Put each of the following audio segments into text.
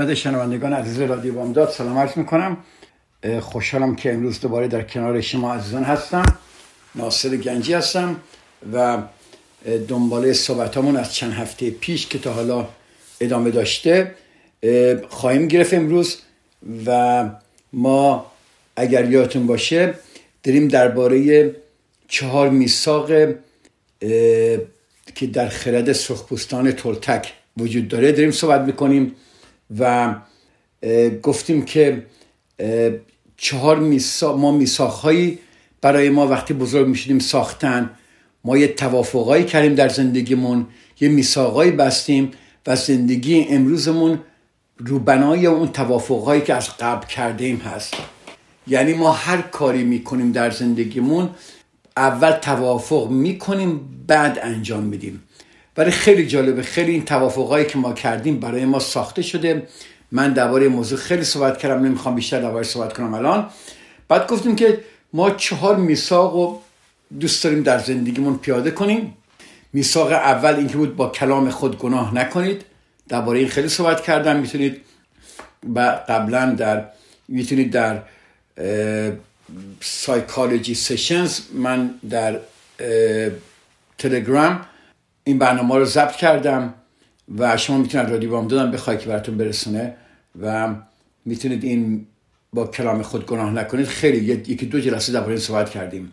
خدمت شنوندگان عزیز رادیو بامداد. سلام عرض می‌کنم. خوشحالم که امروز دوباره در کنار شما عزیزان هستم. ناصر گنجی هستم و دنباله صحبتامون از چند هفته پیش که تا حالا ادامه داشته خواهیم گرفت امروز و ما اگر یادتون باشه داریم درباره چهار میثاق که در خرد سرخپوستان تلتک وجود داره داریم صحبت می‌کنیم. و گفتیم که چهار میسا... ما میساخهایی برای ما وقتی بزرگ می‌شدیم ساختن. ما یه توافقهایی کردیم در زندگیمون یه میساقهایی بستیم و زندگی امروزمون روبنای اون توافقهایی که از قبل کردیم هست. یعنی ما هر کاری می‌کنیم در زندگیمون اول توافق می‌کنیم بعد انجام میدیم. ولی خیلی جالبه خیلی این توافقهایی که ما کردیم برای ما ساخته شده. من درباره موضوع خیلی صحبت کردم نمی‌خوام بیشتر درباره صحبت کنم الان. بعد گفتیم که ما چهار میثاق رو دوست داریم در زندگیمون پیاده کنیم. میثاق اول اینکه بود با کلام خود گناه نکنید. درباره این خیلی صحبت کردم. می‌تونید قبلا در می‌تونید در سایکالوجی سشنز من در تلگرام این برنامه رو ضبط کردم و شما می‌تونید رادیو بام دادم بخوای که براتون برسونه و می‌تونید این با کلام خود گناه نکنید. خیلی یکی دو جلسه درباره این صحبت کردیم.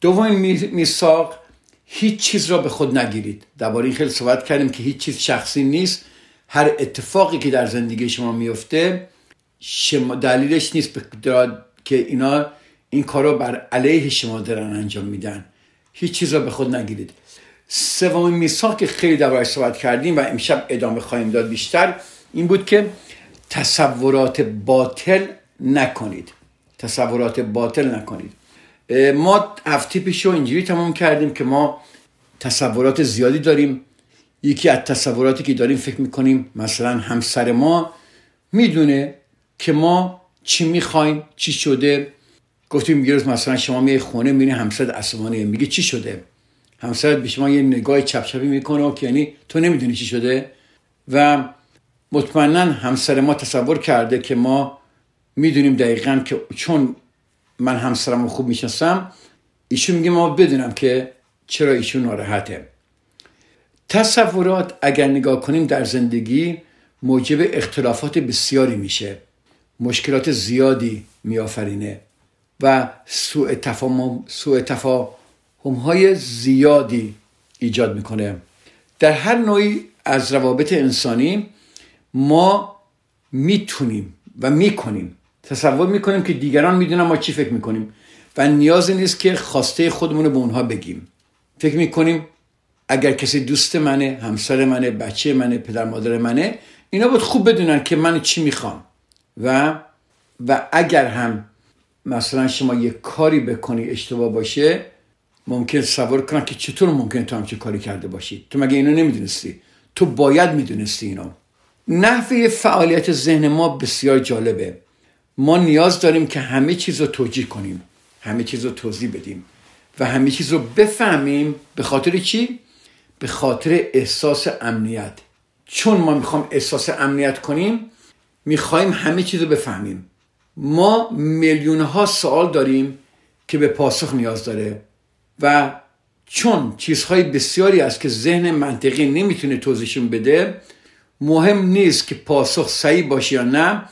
دومین میثاق هیچ چیز را به خود نگیرید. درباره این خیلی صحبت کردیم که هیچ چیز شخصی نیست. هر اتفاقی که در زندگی شما میفته شما دلیلش نیست که اینا این کارو بر علیه شما دارن انجام میدن. هیچ چیز را به خود نگیرید. سومین میثاق که خیلی دربارش صحبت کردیم و امشب ادامه خواهیم داد بیشتر این بود که تصورات باطل نکنید. تصورات باطل نکنید. ما هفته پیش رو اینجوری تمام کردیم که ما تصورات زیادی داریم. یکی از تصوراتی که داریم فکر می‌کنیم مثلا همسر ما می‌دونه که ما چی می‌خوایم چی شده. گفتیم یه روز مثلا شما میای خونه می‌بینی همسر عصبانیه میگه چی شده؟ همسرت به شما یه نگاه چپچپی می‌کنه که یعنی تو نمی‌دونی چی شده؟ و مطمئنا همسر ما تصور کرده که ما می‌دونیم دقیقا که چون من همسرم رو خوب می‌شناسم ایشون میگه ما بدونم که چرا ایشون ناراحته. تصورات اگر نگاه کنیم در زندگی موجب اختلافات بسیاری میشه. مشکلات زیادی میآفرینه و سوء تفاهم سوء تفاهم های زیادی ایجاد می‌کنه. در هر نوعی از روابط انسانی ما می‌تونیم و می‌کنیم تصور می‌کنیم که دیگران می‌دونن ما چی فکر می‌کنیم و نیازی نیست که خواسته خودمون رو به اونها بگیم. فکر می‌کنیم اگر کسی دوست منه همسر منه بچه منه پدر مادر منه اینا باید خوب بدونن که من چی می‌خوام. و و اگر هم مثلا شما یه کاری بکنی اشتباه باشه ممکن سوار کنن که چطور ممکن تو همچه کاری کرده باشی؟ تو مگه اینو نمی‌دونستی؟ تو باید می‌دونستی اینو. نحوه فعالیت ذهن ما بسیار جالبه. ما نیاز داریم که همه چیز رو توجیه کنیم همه چیز رو توضیح بدیم و همه چیز رو بفهمیم به خاطر چی؟ به خاطر احساس امنیت. چون ما می‌خوام احساس امنیت کنیم می‌خوایم همه چیز رو بفهمیم. ما میلیون ها سوال داریم که به پاسخ نیاز داره. و چون چیزهای بسیاری است که ذهن منطقی نمی‌تونه توضیحشون بده مهم نیست که پاسخ صحیح باشه یا نه.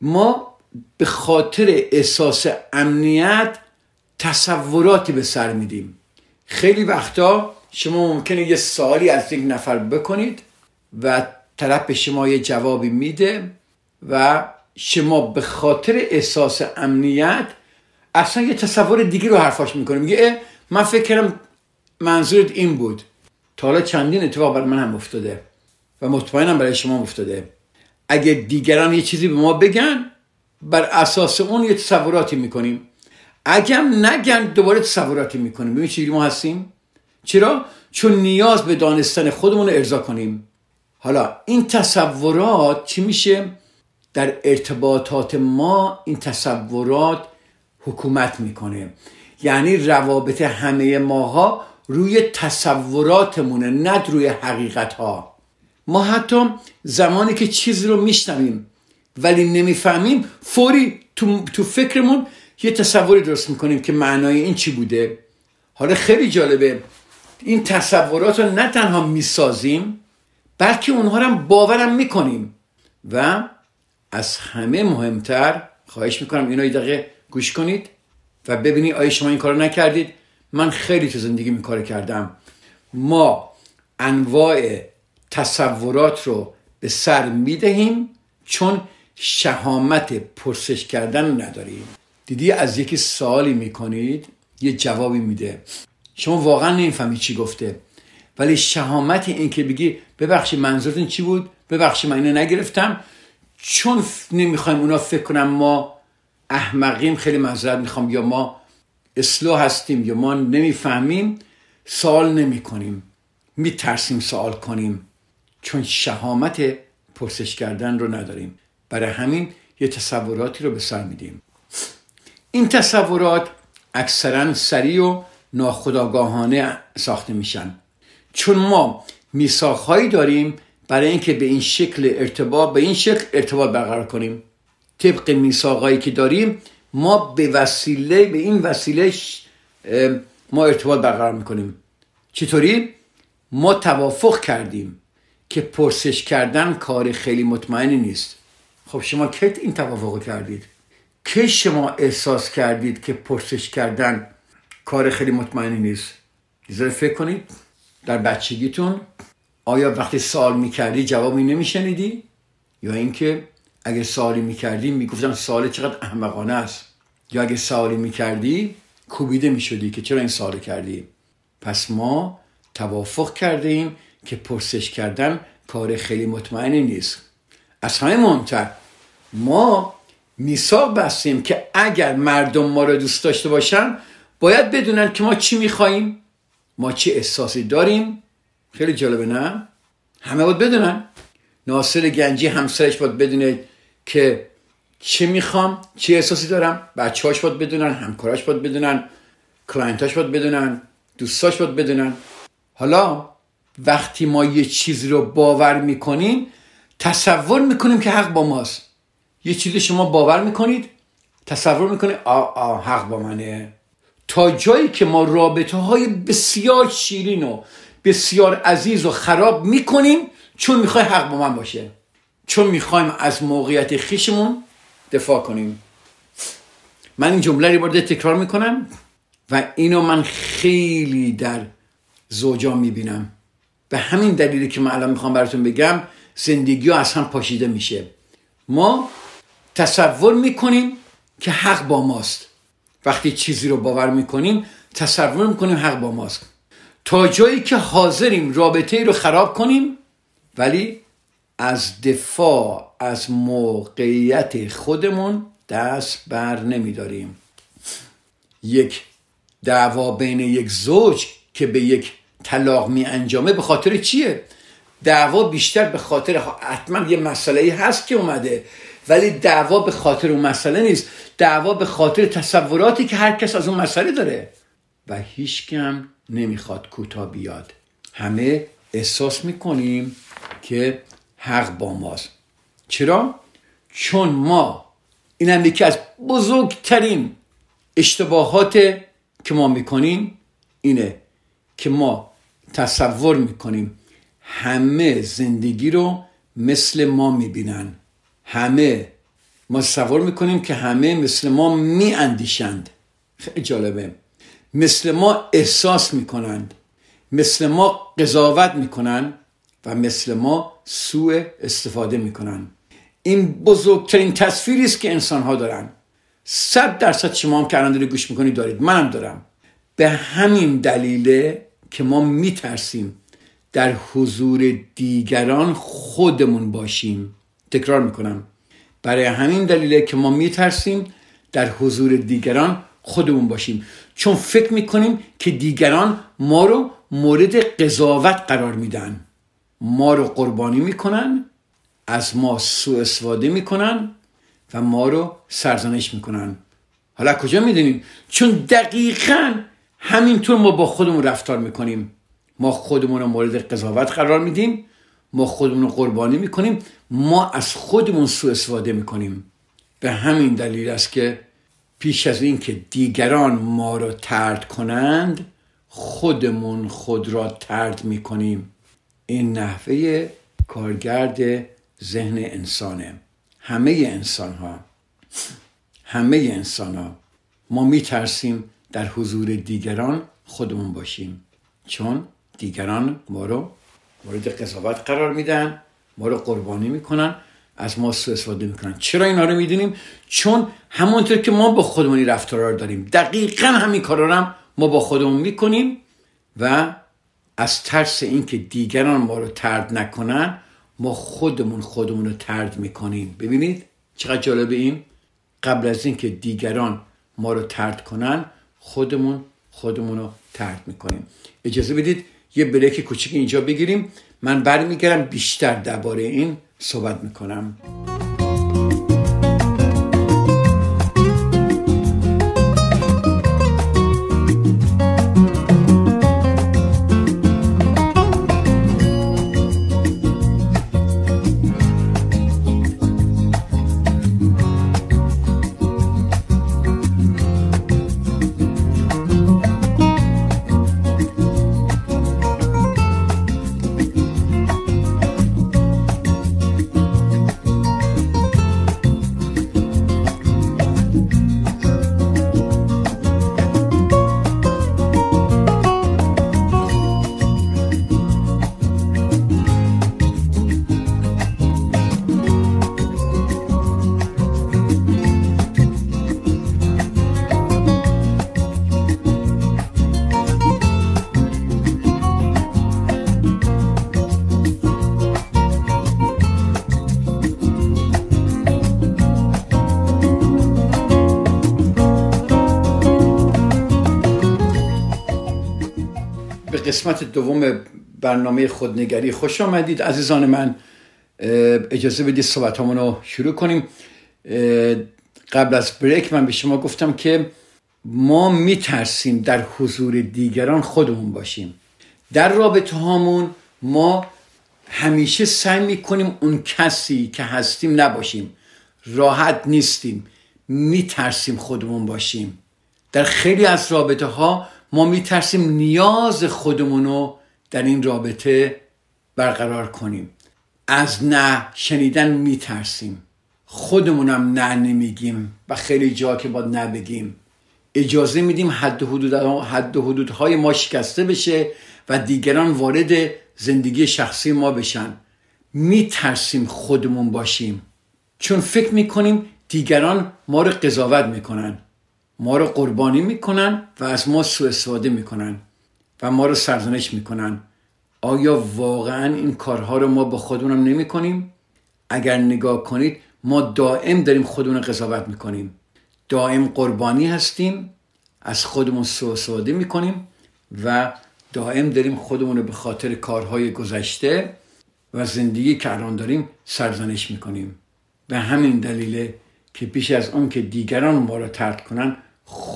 ما به خاطر احساس امنیت تصوراتی به سر میدیم. خیلی وقتا شما ممکنه یه سوالی از یک نفر بکنید و طرف به شما یه جوابی میده و شما به خاطر احساس امنیت اصلا یه تصور دیگه رو حرفاش می‌کنه میگه من فکر کردم منظورت این بود. تا حالا چندین اتفاق برای من هم افتاده و مطمئنم برای شما افتاده. اگه دیگران یه چیزی به ما بگن بر اساس اون یه تصوراتی می‌کنیم. اگه هم نگن دوباره تصوراتی می‌کنیم. ببین چجوری ما هستیم. چرا؟ چون نیاز به دانستن خودمون رو ارضا کنیم. حالا این تصورات چی میشه؟ در ارتباطات ما این تصورات حکومت می‌کنه. یعنی روابط همه ماها روی تصوراتمونه نه روی حقیقت ها ما حتی زمانی که چیزی رو میشنویم ولی نمی‌فهمیم فوری تو, تو فکرمون یه تصوری درست می‌کنیم که معنای این چی بوده. حالا خیلی جالبه این تصورات رو نه تنها می‌سازیم بلکه اونها رو هم باورم می‌کنیم. و از همه مهمتر خواهش می‌کنم اینا یه دقیقه گوش کنید. و ببینید آیا شما این کار نکردید. من خیلی تو زندگی این کار کردم. ما انواع تصورات رو به سر می‌دهیم چون شهامت پرسش کردن نداریم. دیدی از یکی سوالی می‌کنید یه جوابی میده. شما واقعا نمی‌فهمی چی گفته. ولی شهامت این که بگی ببخشید منظورتون چی بود؟ ببخشید من اینو نگرفتم. چون نمی‌خوایم اونا فکر کنم ما احمقیم خیلی معذرت می‌خوام. یا ما اصلاح هستیم یا ما نمی‌فهمیم سوال نمی کنیم میترسیم سوال کنیم. چون شهامت پرسش کردن رو نداریم. برای همین یه تصوراتی رو به سر میدیم. این تصورات اکثرا سریع و ناخداگاهانه ساخته میشن. چون ما میساخهایی داریم برای اینکه به این شکل ارتباط به این شکل ارتباط برقرار کنیم. طبق میساقایی که داریم ما به وسیله به این وسیله ما ارتباط برقرار می‌کنیم. چطوری؟ ما توافق کردیم که پرسش کردن کار خیلی مطمئنی نیست. خب شما کت این توافق کردید؟ که شما احساس کردید که پرسش کردن کار خیلی مطمئنی نیست؟ ذره فکر کنید در بچگیتون. آیا وقتی سوال می‌کردی جوابی نمیشنیدی؟ یا اینکه اگه سوالی می‌کردی می‌گفتن سوال چقدر احمقانه است. یا اگه سوالی می‌کردی کوبیده می‌شدی که چرا این سوال کردی؟ پس ما توافق کردیم که پرسش کردن کار خیلی مطمئنی نیست. از همه مهمتر ما میثاق بستیم که اگر مردم ما رو دوست داشته باشن باید بدونن که ما چی میخواییم ما چه احساسی داریم. خیلی جالبه نه؟ همه باید بدونن. ناصر گنجی همسرش باید بدونه که چه می‌خوام چه احساسی دارم بچه‌هاش باید بدونن همکاراش باید بدونن کلاینتاش باید بدونن دوستاش باید بدونن. حالا وقتی ما یه چیزی رو باور می‌کنیم تصور می‌کنیم که حق با ماست. یه چیزی شما باور می‌کنید تصور می‌کنید آ آ حق با منه. تا جایی که ما رابطه های بسیار شیرین و بسیار عزیز و خراب می‌کنیم چون می‌خوای حق با من باشه. چون می‌خوایم از موقعیت خیشمون دفاع کنیم. من این جمله رو بارده تکرار می‌کنم و اینو من خیلی در زوجا می‌بینم. به همین دلیلی که من الان می‌خوام براتون بگم زندگی ها از پاشیده میشه. ما تصور می‌کنیم که حق با ماست. وقتی چیزی رو باور می‌کنیم تصور می‌کنیم حق با ماست. تا جایی که حاضریم رابطه رو خراب کنیم ولی از دفاع از موقعیت خودمون دست بر نمیداریم. یک دعوا بین یک زوج که به یک طلاق می انجامه به خاطر چیه؟ دعوا بیشتر به خاطر حتما یه مسئله هست که اومده ولی دعوا به خاطر اون مسئله نیست. دعوا به خاطر تصوراتی که هر کس از اون مسئله داره. و هیچ کم نمی‌خواد کوتاه بیاد. همه احساس می‌کنیم که حق با ماست. چرا؟ چون ما این هم یکی از بزرگترین اشتباهات که ما می‌کنیم اینه که ما تصور می‌کنیم همه زندگی رو مثل ما می‌بینن. همه ما تصور می‌کنیم که همه مثل ما میاندیشند. خیلی جالبه. مثل ما احساس می‌کنند. مثل ما قضاوت می‌کنن و مثل ما سوء استفاده می‌کنن. این بزرگترین تصویری است که انسان ها دارن. صد درصد شما هم که الان گوش می‌کنید دارید. منم دارم. به همین دلیل که ما میترسیم در حضور دیگران خودمون باشیم. تکرار می‌کنم. برای همین دلیله که ما میترسیم در حضور دیگران خودمون باشیم. چون فکر می‌کنیم که دیگران ما رو مورد قضاوت قرار میدن. ما رو قربانی می‌کنن از ما سوء استفاده می‌کنن و ما رو سرزنش می‌کنن. حالا کجا می‌دونیم چون دقیقا همینطور ما با خودمون رفتار می‌کنیم. ما خودمون رو مورد قضاوت قرار میدیم ما خودمون رو قربانی می‌کنیم ما از خودمون سوء استفاده می‌کنیم. به همین دلیل است که پیش از این که دیگران ما را ترد کنند خودمون خود را ترد می‌کنیم. این نحوه کارگرد ذهن انسانه. همه انسان ها همه انسان ها ما میترسیم در حضور دیگران خودمون باشیم. چون دیگران ما رو مورد قضاوت قرار میدن ما رو قربانی می‌کنن از ما سو استفاده می‌کنن. چرا اینا رو می‌دونیم؟ چون همونطور که ما با خودمونی رفتار داریم. دقیقا همین کارا هم ما با خودمون می‌کنیم و از ترس اینکه دیگران ما رو ترد نکنن ما خودمون خودمون رو ترد می‌کنیم. ببینید چقدر جالبه این؟ قبل از اینکه دیگران ما رو ترد کنن خودمون خودمون رو ترد می‌کنیم. اجازه بدید یه بریک کوچیک اینجا بگیریم. من برمیگردم بیشتر درباره این صحبت می‌کنم. قسمت دوم برنامه خودنگری. خوش آمدید عزیزان من. اجازه بدید صحبت رو شروع کنیم. قبل از بریک من به شما گفتم که ما میترسیم در حضور دیگران خودمون باشیم. در رابطه هامون ما همیشه سعی می‌کنیم اون کسی که هستیم نباشیم. راحت نیستیم. میترسیم خودمون باشیم. در خیلی از رابطه ها ما میترسیم نیاز خودمون رو در این رابطه برقرار کنیم. از نه شنیدن میترسیم. خودمونم نه نمیگیم و خیلی جا که باید نبگیم اجازه میدیم حد حدود حد حدودهای ما شکسته بشه و دیگران وارد زندگی شخصی ما بشن. میترسیم خودمون باشیم. چون فکر می‌کنیم دیگران ما رو قضاوت می‌کنن. ما رو قربانی می‌کنن و از ما سوء استفاده می‌کنن و ما رو سرزنش می‌کنن. آیا واقعا این کارها رو ما با خودمونم نمی کنیم؟ اگر نگاه کنید ما دائم داریم خودمون قضاوت می‌کنیم. دائم قربانی هستیم از خودمون سوء استفاده می‌کنیم و دائم داریم خودمون رو به خاطر کارهای گذشته و زندگی که الان داریم سرزنش می‌کنیم. به همین دلیله که پیش از اون که دیگران ما رو ترد کنن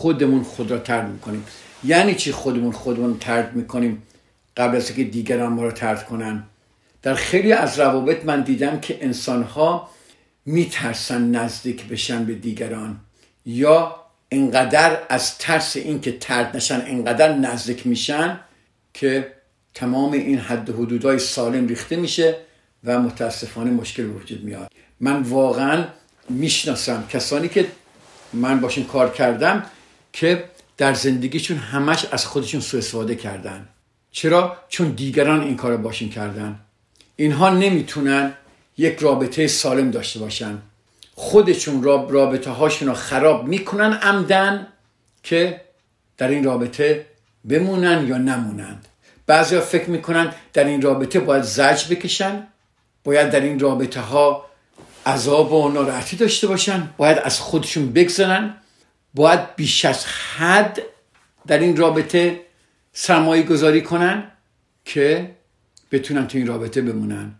خودمون خود را ترد می‌کنیم. یعنی چی خودمون خودمون ترد می‌کنیم؟ قبل از اینکه دیگران ما را ترد کنن. در خیلی از روابط من دیدم که انسانها میترسن نزدیک بشن به دیگران. یا انقدر از ترس اینکه ترد نشن انقدر نزدیک میشن که تمام این حد حدودهای سالم ریخته میشه و متاسفانه مشکل وجود میاد. من واقعا می‌شناسم کسانی که من باشون کار کردم که در زندگیشون همش از خودشون سوء استفاده کردن. چرا؟ چون دیگران این کار باشون کردن. اینها نمی‌تونن یک رابطه سالم داشته باشن. خودشون رابطه هاشون رو خراب می‌کنن عمدن که در این رابطه بمونن یا نمونند بعضی فکر می‌کنن در این رابطه باید زج بکشن باید در این رابطه ها عذاب و ناراحتی داشته باشن باید از خودشون بگذرن. باید بیش از حد در این رابطه سرمایه گذاری کنن که بتونن تو این رابطه بمونن.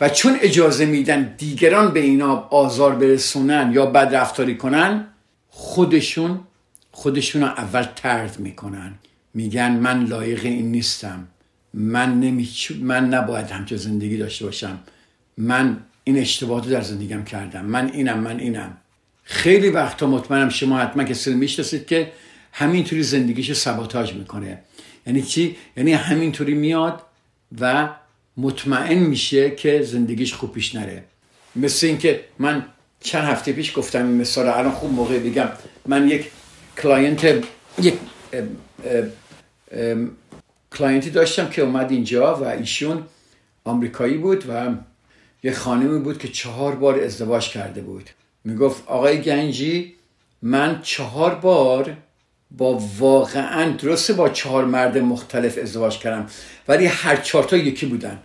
و چون اجازه میدن دیگران به اینا آزار برسونن یا بد رفتاری کنن خودشون خودشون رو اول ترد می‌کنن. میگن من لایق این نیستم. من نمی... من نباید همچه زندگی داشته باشم. من این اشتباهات در زندگیم کردم. من اینم من اینم. خیلی وقتا مطمئنم شما حتما کسی می‌شناسید که همینطوری زندگیش سباتاج می‌کنه. یعنی چی؟ یعنی همینطوری میاد و مطمئن میشه که زندگیش خوب پیش نره. مثل اینکه من چند هفته پیش گفتم این مثال الان خوب موقع بگم من یک client یک client ی داشتم که اومد اینجا و ایشون آمریکایی بود و یه خانمی بود که چهار بار ازدواج کرده بود. می‌گفت آقای گنجی من چهار بار با واقعا درسته با چهار مرد مختلف ازدواج کردم ولی هر چهارتا یکی بودن.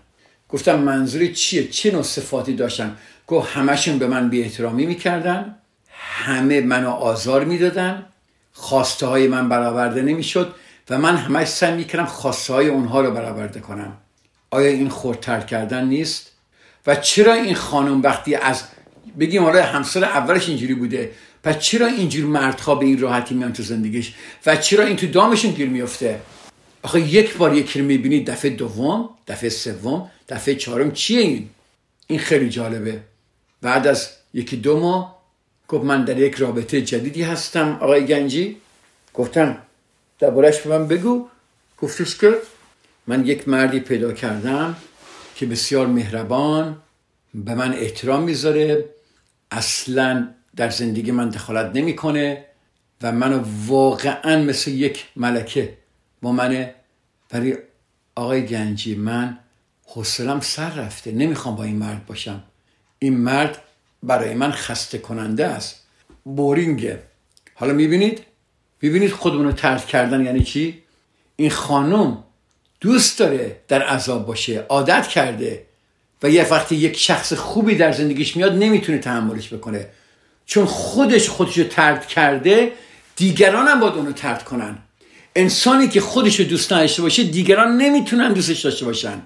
گفتم منظور چیه؟ چه نوع صفاتی داشتن؟ گفت همشون به من بی احترامی می‌کردن همه منو آزار می‌دادن خواسته های من برآورده نمی‌شد و من همش سعی می‌کردم خواسته های اونها رو برآورده کنم. آیا این خورتر کردن نیست؟ و چرا این خانم وقتی از بگیم حالا همسر اولش اینجوری بوده. پس چرا اینجور مردها به این راحتی میان تو زندگیش؟ و چرا این تو دامشون گیر میفته؟ آخه یک بار یکی رو می‌بینید دفعه دوم دفعه سوم دفعه چهارم. چیه این؟ این خیلی جالبه. بعد از یکی دو ماه گفت من در یک رابطه جدیدی هستم آقای گنجی. گفتم دربارش به من بگو. گفتش که من یک مردی پیدا کردم که بسیار مهربان به من احترام می‌ذاره. اصلا در زندگی من دخالت نمی‌کنه و منو واقعا مثل یک ملکه با منه. ولی آقای گنجی من حوصلم سر رفته. نمی‌خوام با این مرد باشم. این مرد برای من خسته کننده است. بورینگه. حالا می‌بینید؟ می‌بینید خودمون رو ترک کردن یعنی چی؟ این خانم دوست داره در عذاب باشه عادت کرده. و یه وقتی یک شخص خوبی در زندگیش میاد نمی‌تونه تحملش بکنه. چون خودش خودش رو ترد کرده دیگران هم باید اونو ترد کنن. انسانی که خودش رو دوست نداشته باشه دیگران نمی‌تونن دوستش داشته باشن.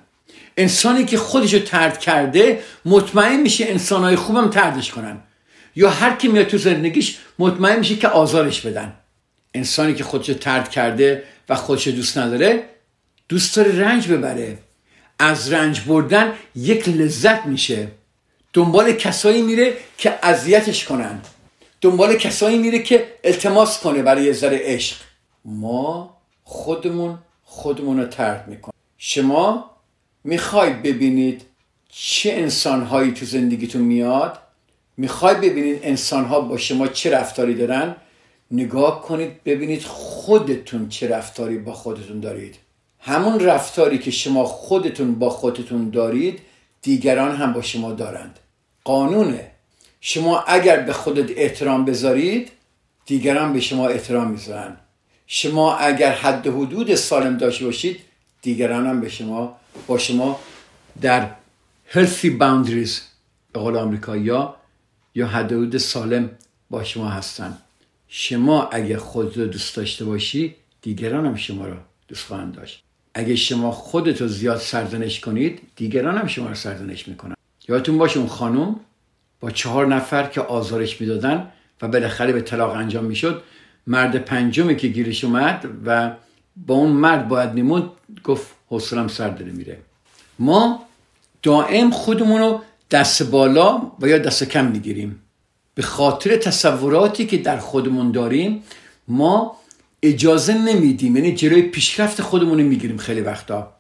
انسانی که خودش رو ترد کرده مطمئن میشه انسانهای خوبم تردش کنن. یا هر کی میاد تو زندگیش مطمئن میشه که آزارش بدن. انسانی که خودش رو ترد کرده و خودش رو دوست نداره دوست داره رنج ببره. از رنج بردن یک لذت میشه. دنبال کسایی میره که اذیتش کنن. دنبال کسایی میره که التماس کنه برای ذره عشق. ما خودمون خودمون رو ترد می‌کنیم. شما می‌خوای ببینید چه انسانهایی تو زندگیتون میاد؟ می‌خوای ببینید انسانها با شما چه رفتاری دارن؟ نگاه کنید ببینید خودتون چه رفتاری با خودتون دارید. همون رفتاری که شما خودتون با خودتون دارید دیگران هم با شما دارند. قانونه. شما اگر به خودت احترام بذارید دیگران به شما احترام می‌ذارن. شما اگر حد حدود سالم داشته باشید دیگران هم به شما با شما در healthy boundaries به قول آمریکایی یا حد حدود سالم با شما هستن. شما اگر خود رو دوست داشته باشی دیگران هم شما رو دوست خواهند داشت. اگه شما خودت رو زیاد سرزنش کنید دیگران هم شما رو سرزنش می‌کنن. یادتون باشه اون خانم با چهار نفر که آزارش می‌دادن و بالاخره به طلاق انجام می‌شد مرد پنجمی که گیرش اومد و با اون مرد باید میموند گفت حوصلم سر داره میره. ما دائم خودمون رو دست بالا و یا دست کم می‌گیریم. به خاطر تصوراتی که در خودمون داریم ما اجازه نمیدیم یعنی جلوی پیشرفت خودمون می‌گیریم خیلی وقتا.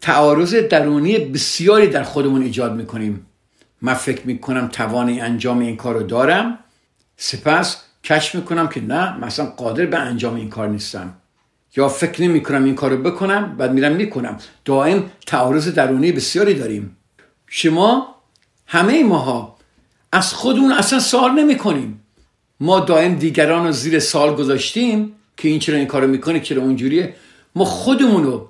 تعارض درونی بسیاری در خودمون ایجاد می‌کنیم. من فکر می‌کنم توان انجام این کار رو دارم. سپس کشف می‌کنم که نه مثلا قادر به انجام این کار نیستم. یا فکر نمی کنم این کار رو بکنم بعد میرم می‌کنم. دائم تعارض درونی بسیاری داریم. شما همه ماها از خودمون اصلا سوال نمی کنیم ما دائم دیگران رو زیر سال گذاشتیم. که این چرا این کارو می‌کنه چرا اونجوریه. ما خودمون رو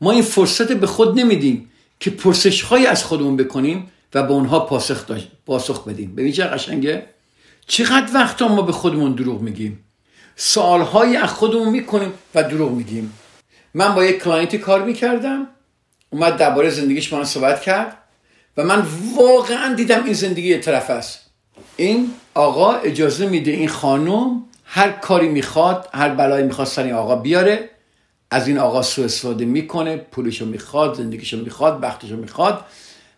ما این فرصت به خود نمیدیم که پرسش از خودمون بکنیم و به اونها پاسخ, پاسخ بدیم. ببین چه قشنگه؟ چقدر وقتا ما به خودمون دروغ میگیم؟ سوالهایی از خودمون می‌کنیم و دروغ میگیم. من با یک client ی کار می‌کردم اومد درباره زندگیش با من صحبت کرد و من واقعا دیدم این زندگی یه طرفه است. این آقا اجازه میده این خانم هر کاری می‌خواد هر بلایی می‌خواد سر این آقا بیاره از این آقا سو استفاده می‌کنه پولشو می‌خواد زندگیشو می‌خواد وقتشو می‌خواد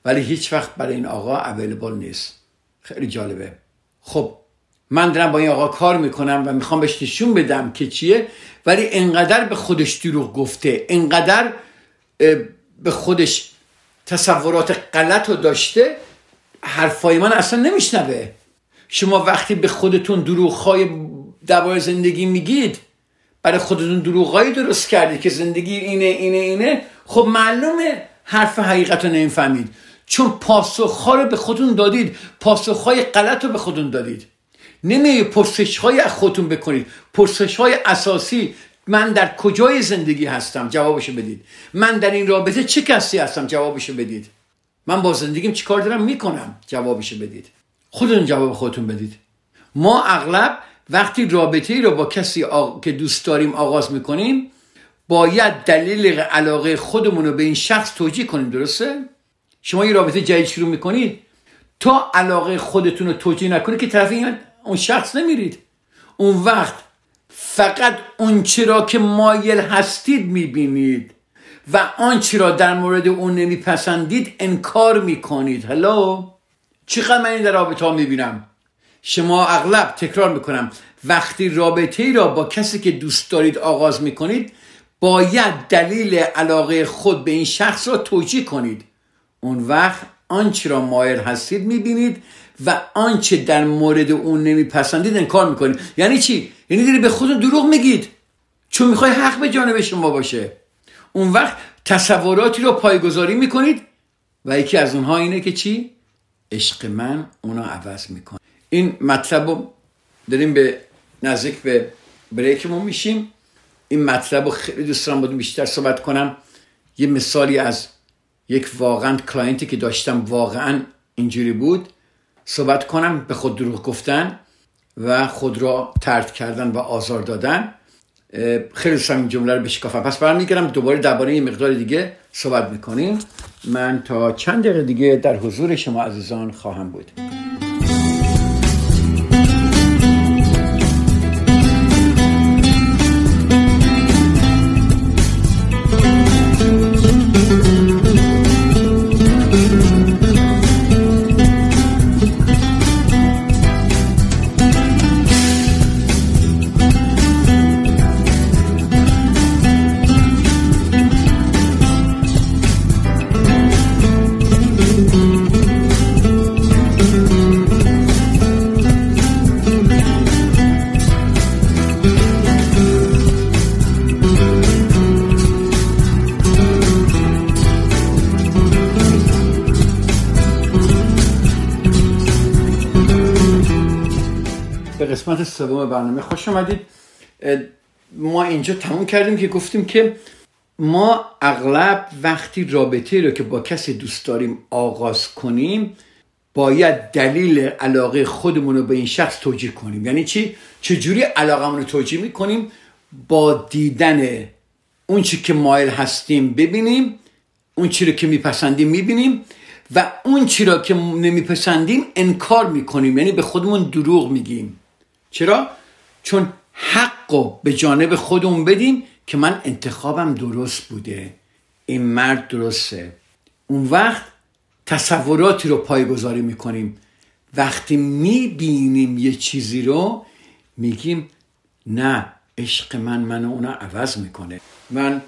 ولی هیچ وقت برای این آقا available نیست. خیلی جالبه. خب من دارم با این آقا کار می‌کنم و می‌خوام بهش نشون بدم که چیه ولی انقدر به خودش دروغ گفته انقدر به خودش تصورات غلط داشته حرفای من اصلا نمیشنوه. شما وقتی به خودتون دروغهای درباره زندگی میگید. برای خودتون دروغهایی درست کردید که زندگی اینه اینه اینه. خب معلومه حرف حقیقت رو نمی‌فهمید. چون پاسخها رو به خودتون دادید. پاسخهای غلط رو به خودتون دادید. نمی پرسش های از خودتون بکنید. پرسش های اساسی. من در کجای زندگی هستم؟ جوابشو بدید. من در این رابطه چه کسی هستم؟ جوابشو بدید. من با زندگیم چیکار دارم؟ می‌کنم. جوابشو بدید. خودتون جواب خودتون بدید. ما اغلب وقتی رابطه ای رو با کسی که دوست داریم آغاز می‌کنیم باید دلیل علاقه خودمون رو به این شخص توجیه کنیم درسته؟ شما یه رابطه جدید شروع می‌کنید تا علاقه خودتون رو توجیه نکنید که طرف اون شخص نمیرید. اون وقت فقط اون را که مایل هستید می‌بینید و آنچه را در مورد اون نمیپسندید انکار می‌کنید. هلو چقدر من این در رابطه ها می‌بینم؟ شما اغلب تکرار می‌کنم. وقتی رابطه ای را با کسی که دوست دارید آغاز می‌کنید باید دلیل علاقه خود به این شخص را توجیه کنید. اون وقت آنچه را مایل هستید می‌بینید و آنچه در مورد اون نمیپسندید انکار می‌کنید. یعنی چی؟ یعنی داری به خود دروغ میگید. چون می‌خوای حق به جانب شما باشه. اون وقت تصوراتی رو پایگذاری می‌کنید و یکی از اونها اینه که چی؟ عشق من اونا عوض می‌کنه. این مطلب رو داریم به نزدیک به break مون میشیم. این مطلب رو خیلی دوست دارم بودیم بیشتر صحبت کنم. یه مثالی از یک واقعا client ی که داشتم واقعا اینجوری بود. صحبت کنم به خود دروغ گفتن و خود را طرد کردن و آزار دادن. خیلی دوست این جمله رو بشکافم. پس برمیگردم دوباره درباره یه مقدار دیگه صحبت می‌کنیم. من تا چند دقیقه دیگه در حضور شما عزیزان خواهم بود. سوم برنامه. خوش آمدید ما اینجا تموم کردیم که گفتیم که ما اغلب وقتی رابطه رو که با کسی دوست داریم آغاز کنیم باید دلیل علاقه خودمون رو به این شخص توجیه کنیم. یعنی چی؟ چجوری علاقه رو توجیه می‌کنیم؟ با دیدن اون چی که مایل هستیم ببینیم اون چی رو که میپسندیم می‌بینیم و اون چی رو که نمیپسندیم انکار می‌کنیم. یعنی به خودمون دروغ میگیم. چرا؟ چون حق رو به جانب خودمون بدیم که من انتخابم درست بوده. این مرد درسته. اون وقت تصوراتی رو پایگذاری می‌کنیم. وقتی می‌بینیم یه چیزی رو میگیم نه عشق من منو اونا عوض می‌کنه. من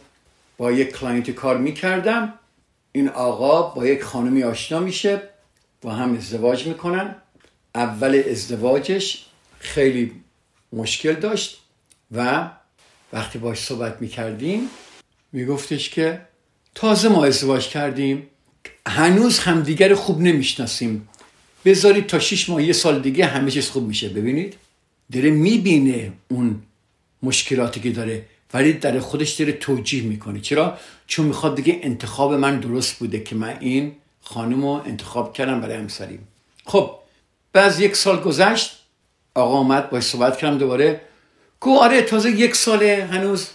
با یک client ی کار می‌کردم. این آقا با یک خانمی آشنا میشه با هم ازدواج می‌کنن. اول ازدواجش خیلی مشکل داشت و وقتی باش صحبت می‌کردیم میگفتش که تازه ما ازدواج کردیم هنوز همدیگر خوب نمی‌شناسیم. بذارید تا شیش ماه یه سال دیگه همه چیز خوب میشه. ببینید داره می‌بینه اون مشکلاتی که داره ولی در خودش داره توجیه می‌کنه. چرا؟ چون می‌خواد بگه انتخاب من درست بوده که من این خانم رو انتخاب کردم برای همسریم. خب بعد یک سال گذشت آقا اومد باش صحبت کردم دوباره. گو آره تازه یک ساله هنوز.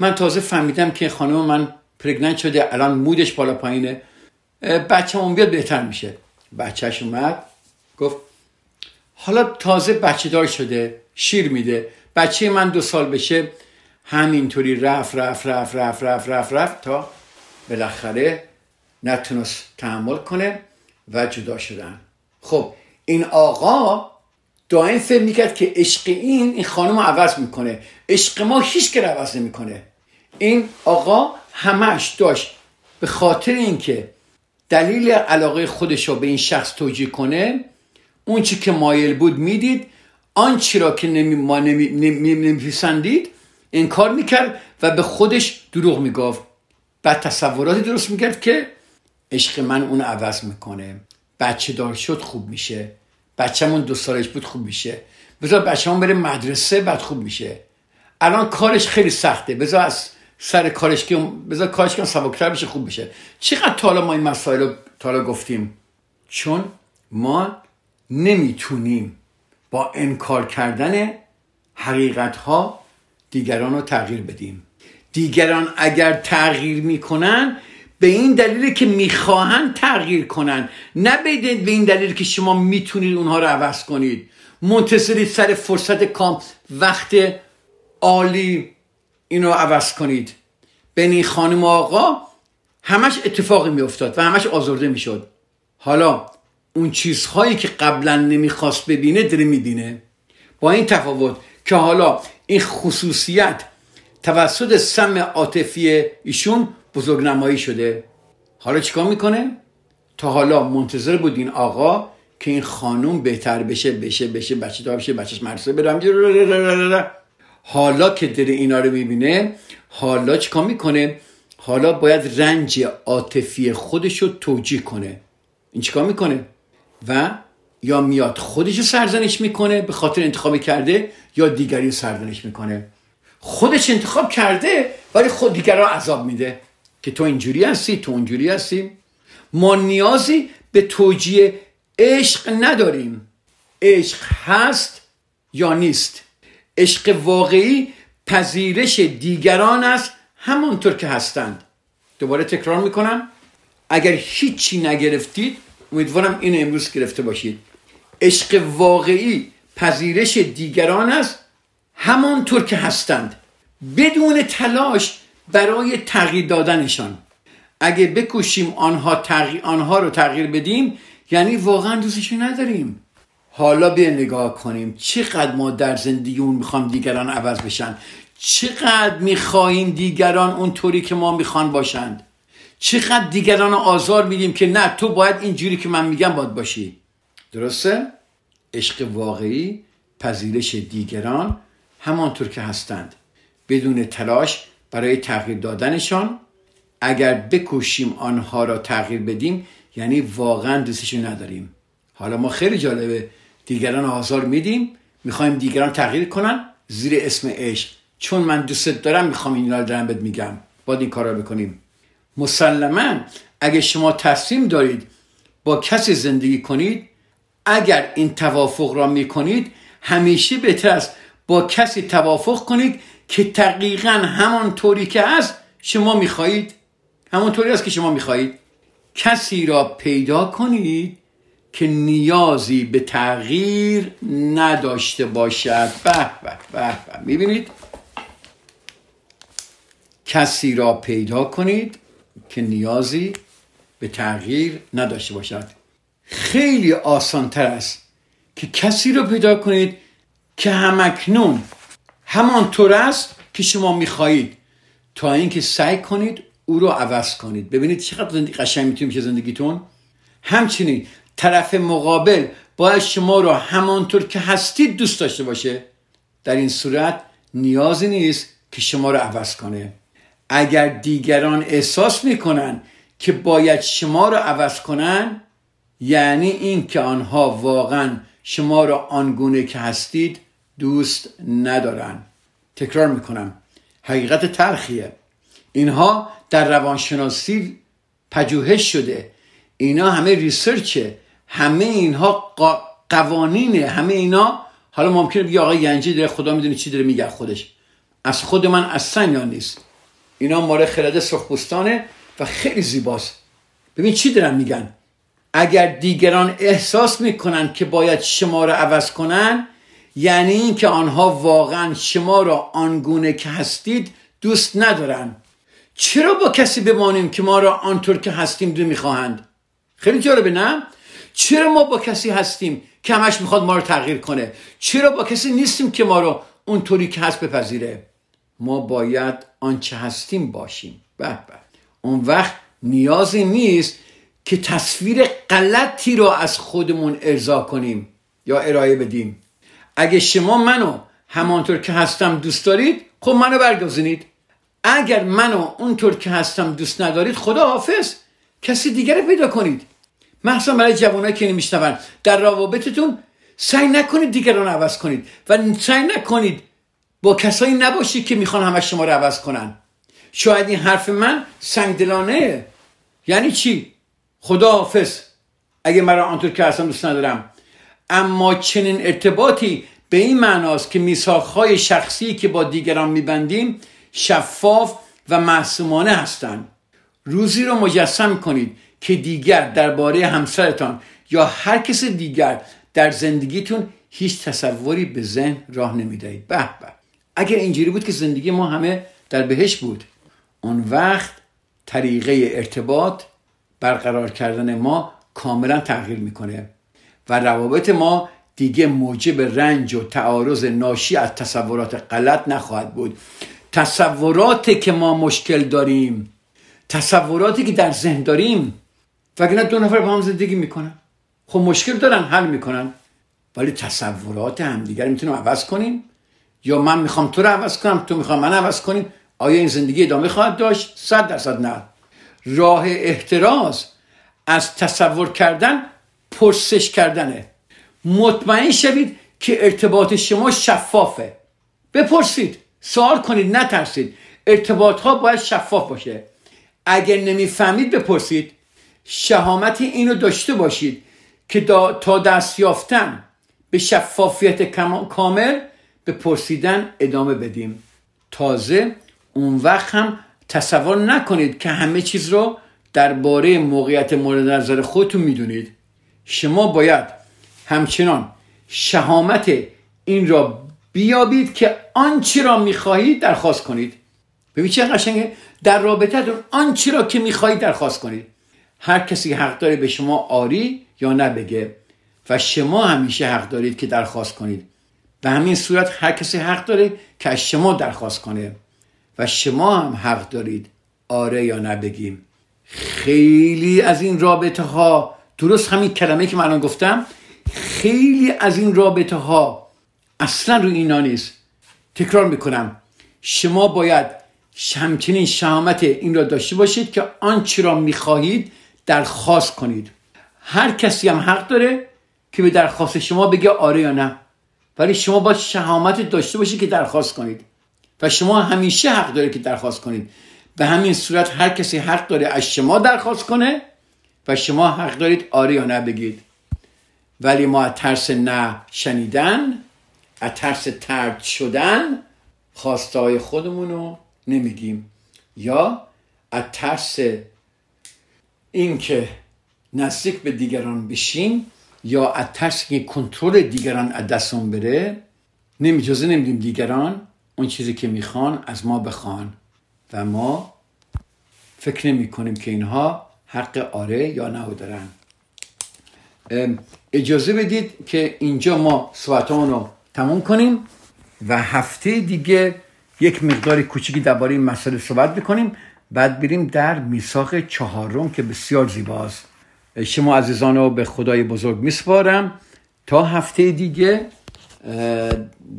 من تازه فهمیدم که خانم من پرگننت شده الان مودش بالا پایینه. بچه اون بیاد بهتر میشه. بچهش اومد. گفت حالا تازه بچه دار شده شیر میده. بچه من دو سال بشه. همینطوری رفت رفت رفت رفت رفت رفت رفت تا بالاخره نتونست تحمل کنه و جدا شدن. خب این آقا دائم فکر می‌کرد که عشق این این خانم رو عوض می‌کنه. عشق ما هیچ که عوض نمی‌کنه. این آقا همش داشت به خاطر اینکه دلیل علاقه خودش رو به این شخص توجیه کنه اون چی که مایل بود می‌دید آنچه را که نمی ما نمیپسندید انکار می‌کرد و به خودش دروغ می‌گفت. بعد تصوراتی درست می‌کرد که عشق من اون عوض می‌کنه. بچه دار شد خوب میشه. بچه‌مون دو سالش بود خوب میشه. بذار بچه‌مون بره مدرسه بعد خوب میشه. الان کارش خیلی سخته. بذار از سر کارش که بذار کارش که سبکتر بشه خوب بشه چقدر تالا ما این مسائل رو تالا گفتیم؟ چون ما نمی‌تونیم با انکار کردن حقیقت ها دیگران رو تغییر بدیم. دیگران اگر تغییر می‌کنن به این دلیل که می‌خواهند تغییر کنن. نه به این دلیل که شما می‌تونید اونها رو عوض کنید. منتظرید سر فرصت کام وقت عالی اینو عوض کنید. بین این خانم و آقا همش اتفاقی میافتاد و همش آزرده می‌شد. حالا اون چیزهایی که قبلا نمی‌خواست ببینه داره می‌بینه. با این تفاوت که حالا این خصوصیت توسط سم عاطفی ایشون بزرگنمایی شده. حالا چیکار می‌کنه؟ تا حالا منتظر بود این آقا که این خانوم بهتر بشه بشه بشه بچه دار بشه بچهش مرسه برم حالا که داره اینا رو می‌بینه حالا چیکار می‌کنه؟ حالا باید رنج عاطفی خودش رو توجیه کنه. این چیکار می‌کنه؟ و یا میاد خودش رو سرزنش می‌کنه به خاطر انتخابی کرده یا دیگری سرزنش می‌کنه. خودش انتخاب کرده ولی خود دیگر رو عذاب میده. که تو اینجوری هستی تو اونجوری هستی. ما نیازی به توجیه عشق نداریم. عشق هست یا نیست؟ عشق واقعی پذیرش دیگران است همانطور که هستند. دوباره تکرار می‌کنم. اگر هیچی نگرفتید امیدوارم این امروز گرفته باشید. عشق واقعی پذیرش دیگران است همانطور که هستند. بدون تلاش برای تغییر دادنشان. اگه بکوشیم آنها, تغییر آنها رو تغییر بدیم یعنی واقعا دوستشون نداریم. حالا بیا نگاه کنیم چقدر ما در زندگیمون می‌خوام دیگران عوض بشن؟ چقدر می‌خواهیم دیگران اونطوری که ما می‌خوان باشند؟ چقدر دیگران آزار میدیم که نه تو باید اینجوری که من میگم باید باشی. درسته؟ عشق واقعی پذیرش دیگران همانطور که هستند. بدون تلاش برای تغییر دادنشان. اگر بکوشیم آنها را تغییر بدیم یعنی واقعا دوستشون نداریم. حالا ما خیلی جالبه. دیگران آزار میدیم می‌خوایم دیگران تغییر کنن. زیر اسم عشق. چون من دوستت دارم می‌خوام این رو دارم بهت میگم. باید این کار رو بکنیم. مسلما اگه شما تصمیم دارید با کسی زندگی کنید اگر این توافق را می‌کنید همیشه بهتر است با کسی توافق کنید که دقیقا همان طوری که هست شما می‌خواهید. همون طوری است که شما می‌خواهید. کسی را پیدا کنید که نیازی به تغییر نداشته باشد. به به به می‌بینید؟ کسی را پیدا کنید که نیازی به تغییر نداشته باشد. خیلی آسان تر است که کسی را پیدا کنید که همکنون همانطور است که شما می‌خواهید. تا اینکه سعی کنید او رو عوض کنید. ببینید چقدر زندگی قشنگ می‌تونید میشه زندگیتون. همچنین طرف مقابل باید شما رو همانطور که هستید دوست داشته باشه. در این صورت نیازی نیست که شما رو عوض کنه. اگر دیگران احساس می‌کنن که باید شما رو عوض کنن یعنی این که آنها واقعا شما را آنگونه که هستید دوست ندارن. تکرار می‌کنم. حقیقت تلخیه. اینها در روانشناسی پژوهش شده. اینا همه ریسرچه. همه اینها قوانینه. همه اینا حالا ممکنه بگی آقای گنجی داره خدا می‌دونه چی داره میگه خودش. از خود من اصلا یا نیست. اینا ماره خرد سرخپوستانه و خیلی زیباست. ببین چی دارن میگن؟ اگر دیگران احساس می‌کنن که باید شما رو عوض کنن یعنی اینکه آنها واقعا شما را آنگونه که هستید دوست ندارن. چرا با کسی بمانیم که ما را آنطور که هستیم دو می‌خواهند؟ خیلی جالبه نه؟ چرا ما با کسی هستیم که همش می‌خواد ما رو تغییر کنه؟ چرا با کسی نیستیم که ما رو اونطوری که هست بپذیره؟ ما باید آنچه هستیم باشیم. به به. اون وقت نیازی نیست که تصویر غلطی رو از خودمون ارضا کنیم یا ارائه بدیم. اگه شما منو همانطور که هستم دوست دارید خب منو برگزینید. اگر منو اونطور که هستم دوست ندارید خدا حافظ کسی دیگر رو پیدا کنید. محصلا برای جوانایی که نمیشنون. در روابطتون سعی نکنید دیگران عوض کنید و سعی نکنید با کسایی نباشید که می‌خوان همه شما رو عوض کنن. شاید این حرف من سنگدلانه. یعنی چی؟ خدا حافظ. اگه مرا آنطور که هستم دوست ندارم. اما چنین ارتباطی به این معناست که میساخهای شخصی که با دیگران میبندیم شفاف و معصومانه هستند. روزی رو مجسم کنید که دیگر درباره همسرتان یا هر کس دیگر در زندگیتون هیچ تصوری به ذهن راه نمی‌دهید. به به. اگر اینجوری بود که زندگی ما همه در بهش بود اون وقت طریقه ارتباط برقرار کردن ما کاملا تغییر می‌کنه. و روابط ما دیگه موجب رنج و تعارض ناشی از تصورات غلط نخواهد بود. تصوراتی که ما مشکل داریم تصوراتی که در ذهن داریم وگرنه دو نفر با هم زندگی می‌کنن. خب مشکل دارن حل می‌کنن. ولی تصورات همدیگر می‌تونیم عوض کنیم؟ یا من می‌خوام تو رو عوض کنم تو می‌خوام من عوض کنیم آیا این زندگی ادامه خواهد داشت؟ صد درصد نه. راه احتراز از تصور کردن پرسش کردنه. مطمئن شوید که ارتباط شما شفافه. بپرسید. سوال کنید نترسید. ارتباط ها باید شفاف باشه. اگر نمی‌فهمید بپرسید. شهامت اینو داشته باشید که تا دست یافتن به شفافیت کامل به پرسیدن ادامه بدیم. تازه اون وقت هم تصور نکنید که همه چیز رو درباره موقعیت مورد نظر خودتون می‌دونید. شما باید همچنان شهامت این را بیابید که آنچه را می‌خواهید درخواست کنید. ببین چه قشنگه. در رابطتون آنچه را که می‌خواهید درخواست کنید. هر کسی حق داره به شما آری یا نبگه و شما همیشه حق دارید که درخواست کنید. به همین صورت هر کسی حق داره که از شما درخواست کنه و شما هم حق دارید آره یا نبگیم خیلی از این رابطه ها درست همین کلمه که من الان گفتم خیلی از این رابطه ها اصلا رو اینا نیست. تکرار می‌کنم. شما باید همچنین شهامت این را داشته باشید که آنچه را می‌خواهید درخواست کنید. هر کسی هم حق داره که به درخواست شما بگه آره یا نه. ولی شما باید شهامت داشته باشید که درخواست کنید. و شما همیشه حق داره که درخواست کنید. به همین صورت هر کسی حق داره از شما درخواست کنه و شما حق دارید آره یا نه بگید. ولی ما از ترس نه شنیدن از ترس ترد شدن خواسته های خودمون رو نمیگیم. یا از ترس اینکه نزدیک به دیگران بشیم یا از ترس که کنترل دیگران از دستمون بره نمیجازه نمیدیم دیگران اون چیزی که می‌خوان از ما بخوان. و ما فکر نمی کنیم که اینها حق آره یا نه دارن. اجازه بدید که اینجا ما صحبتمون رو تموم کنیم و هفته دیگه یک مقدار کوچیکی درباره این مسئله صحبت بکنیم. بعد بریم در میثاق چهارم که بسیار زیباست. شما عزیزان رو به خدای بزرگ میسپارم. تا هفته دیگه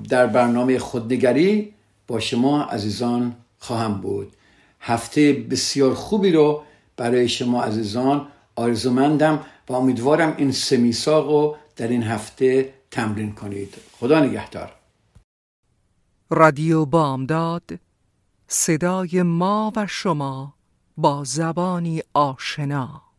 در برنامه خودنگری با شما عزیزان خواهم بود. هفته بسیار خوبی رو برای شما عزیزان آرزومندم و امیدوارم این سه میثاق رو در این هفته تمرین کنید. خدا نگهدار. رادیو بامداد صدای ما و شما با زبانی آشنا.